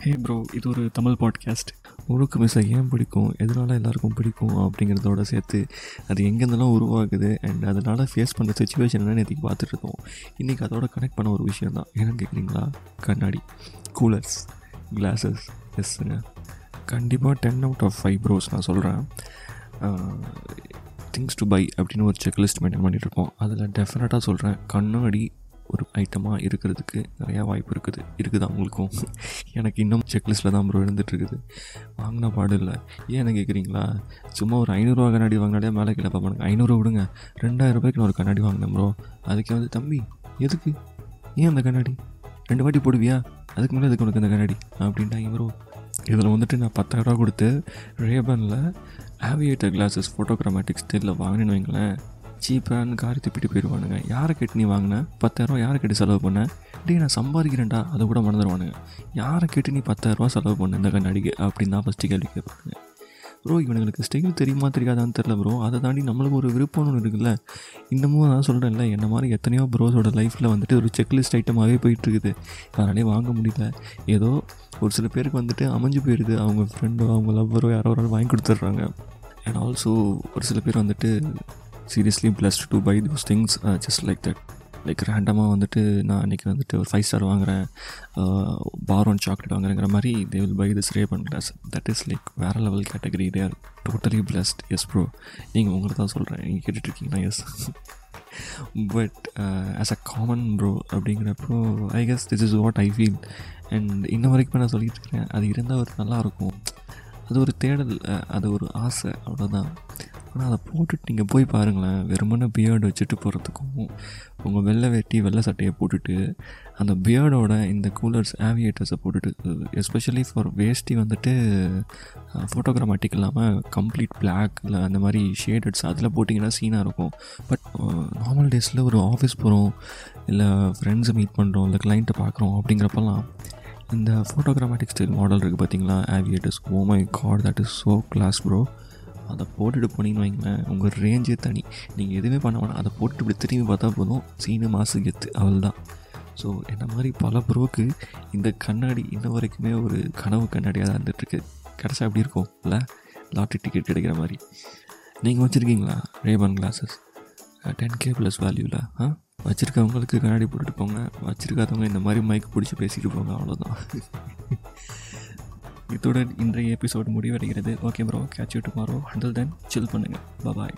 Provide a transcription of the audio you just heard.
ஹே bro இது ஒரு Tamil podcast உனக்கு மிஸ்ஸை ஏன் பிடிக்கும்? எதனால் எல்லாருக்கும் பிடிக்கும் அப்படிங்கிறதோட சேர்த்து அது எங்கேருந்தெல்லாம் உருவாகுது அண்ட் அதனால் ஃபேஸ் பண்ணுற சுச்சுவேஷன் என்னென்னு இன்றைக்கி பார்த்துட்டு இருந்தோம் இன்றைக்கி அதோட கனெக்ட் பண்ண ஒரு விஷயம் தான் என்னன்னு கேட்குறீங்களா கண்ணாடி. கூலர்ஸ் கிளாஸஸ் எஸ்ஸுங்க கண்டிப்பாக ten out of five bros நான் சொல்கிறேன் திங்ஸ் டு பை அப்படின்னு ஒரு செக்லிஸ்ட் மெயின்டைன் பண்ணிகிட்ருக்கோம் அதில் டெஃபினட்டாக சொல்கிறேன் கண்ணாடி ஒரு ஐட்டமாக இருக்கிறதுக்கு நிறையா வாய்ப்பு இருக்குது. இருக்குது அவங்களுக்கும் எனக்கு இன்னும் செக்லிஸ்ட்டில் தான் ப்ரோ இருந்துகிட்ருக்குது வாங்கின பாடு இல்லை. ஏன்னு கேட்குறீங்களா சும்மா ஒரு ஐநூறுரூவா கண்ணாடி வாங்கினாலே மேலே கீழே பார்ப்பானுங்க. ஐநூறுரூவா விடுங்க. ரெண்டாயிரம் ரூபாய்க்கு நான் ஒரு கண்ணாடி வாங்கினேன் ப்ரோ அதுக்கே வந்து தம்பி எதுக்கு? ஏன் அந்த கண்ணாடி? ரெண்டு வாட்டி போடுவியா? அதுக்கு மேலே எதுக்கு உனக்கு அந்த கண்ணாடி? அப்படின்ட்டாங்க ப்ரோ இதில் வந்துட்டு நான் பத்தாயிரரூவா கொடுத்து ரேபனில் ஆவியேட்டர் கிளாஸஸ் ஃபோட்டோகிராமேட்டிக் ஸ்டில்ல வாங்கினேன்னு வைங்களேன். சீப்பான்னு காரி திப்பிட்டு போயிடுவானுங்க. யாரை கேட்டு நீ வாங்கின? பத்தாயிரரூவா யாரை கேட்டு செலவு பண்ண? டே நான் சம்பாதிக்கிறேன்டா. அதை கூட மறந்துடுவானுங்க யாரை கேட்டு நீ பத்தாயிரரூவா செலவு பண்ண? இந்த கண்ணாடிக்கு அப்படின்னு தான் ஃபஸ்ட்டு கேள்வி கேட்பாங்க ப்ரோ இவனுங்களுக்கு ஸ்டைல் தெரியுமா தெரியாதான்னு தெரில ப்ரோ அதை தாண்டி நம்மளுக்கு ஒரு விருப்பம் ஒன்று இருக்குல்ல. இன்னமும் நான் சொல்கிறேன்ல என்ன மாதிரி எத்தனையோ ப்ரோஸோட லைஃப்பில் வந்துட்டு ஒரு செக்லிஸ்ட் ஐட்டமாகவே போயிட்டுருக்குது. அதனாலே வாங்க முடியல. ஏதோ ஒரு சில பேருக்கு வந்துட்டு அமைஞ்சு போயிடுது அவங்க ஃப்ரெண்டோ அவங்க லவ்வரோ யாரோ ஒரு வாங்கி கொடுத்துட்றாங்க. அண்ட் ஆல்சோ ஒரு சில பேர் வந்துட்டு seriously blessed to buy those things just like that like ரேண்டமாக வந்துட்டு நான் அன்றைக்கி வந்துட்டு ஒரு ஃபைவ் ஸ்டார் வாங்குகிறேன் பார் ஒன் சாக்லேட் வாங்குறேங்கிற மாதிரி they will buy this ray glass that is like வேறு level category they are totally blessed yes bro நீங்கள் உங்களை தான் சொல்கிறேன் நீங்கள் கேட்டுட்ருக்கீங்கன்னா yes but as uh, a common bro அப்படிங்கிறப்போ I guess this is what I feel and இன்ன வரைக்கும் நான் சொல்லிட்டு இருக்கேன். அது இருந்தால் ஒரு நல்லாயிருக்கும் அது ஒரு தேடல் அது ஒரு ஆசை. அவ்வளோதான் ஆனால் அதை போட்டுட்டு நீங்கள் போய் பாருங்களேன். வெறுமனே பியர்டு வச்சுட்டு போகிறதுக்கும் உங்கள் வெள்ளை வெட்டி வெள்ளை சட்டையை போட்டுட்டு அந்த பியர்டோட இந்த கூலர்ஸ் ஆவியேட்டர்ஸை போட்டுட்டு எஸ்பெஷலி ஃபார் வேஷ்டி வந்துட்டு ஃபோட்டோகிராமேட்டிக் இல்லாமல் கம்ப்ளீட் பிளாக் இல்லை அந்த மாதிரி ஷேடட்ஸ் அதில் போட்டிங்கன்னா சீனாக இருக்கும். பட் நார்மல் டேஸில் ஒரு ஆஃபீஸ் போகிறோம் இல்லை ஃப்ரெண்ட்ஸை மீட் பண்ணுறோம் இல்லை கிளைண்ட்டை பார்க்குறோம் அப்படிங்கிறப்பெல்லாம் இந்த ஃபோட்டோகிராமேட்டிக் ஸ்டைல் மாடல் இருக்குது பார்த்தீங்களா aviators oh my God that is so class bro அதை போட்டுட்டு போனீங்கன்னு வைங்களேன் உங்கள் ரேஞ்சே தனி. நீங்கள் எதுவுமே பண்ண வேணாம். அதை போட்டு இப்படி திரும்பி பார்த்தா போதும். சீனு மாசு கெத்து. அவள் தான் ஸோ என்ன மாதிரி பல ப்ரோக்கு இந்த கண்ணாடி இன்ன வரைக்குமே ஒரு கனவு கண்ணாடியாக தான் இருந்துகிட்ருக்கு கிடச்சா எப்படி இருக்கும்? இல்லை லாட்ரி டிக்கெட் கிடைக்கிற மாதிரி. நீங்கள் வச்சுருக்கீங்களா? Ray Ban glasses ten K plus வேல்யூவில் ஆ? வச்சுருக்கவங்களுக்கு கண்ணாடி போட்டுட்டு போங்க. வச்சுருக்காதவங்க இந்த மாதிரி மைக் பிடிச்சி பேசிட்டு போங்க. அவ்வளோதான் இத்துடன் இன்றைய எபிசோடு முடிவடைகிறது. Okay bro catch you tomorrow until then chill பண்ணுங்கள் பாய்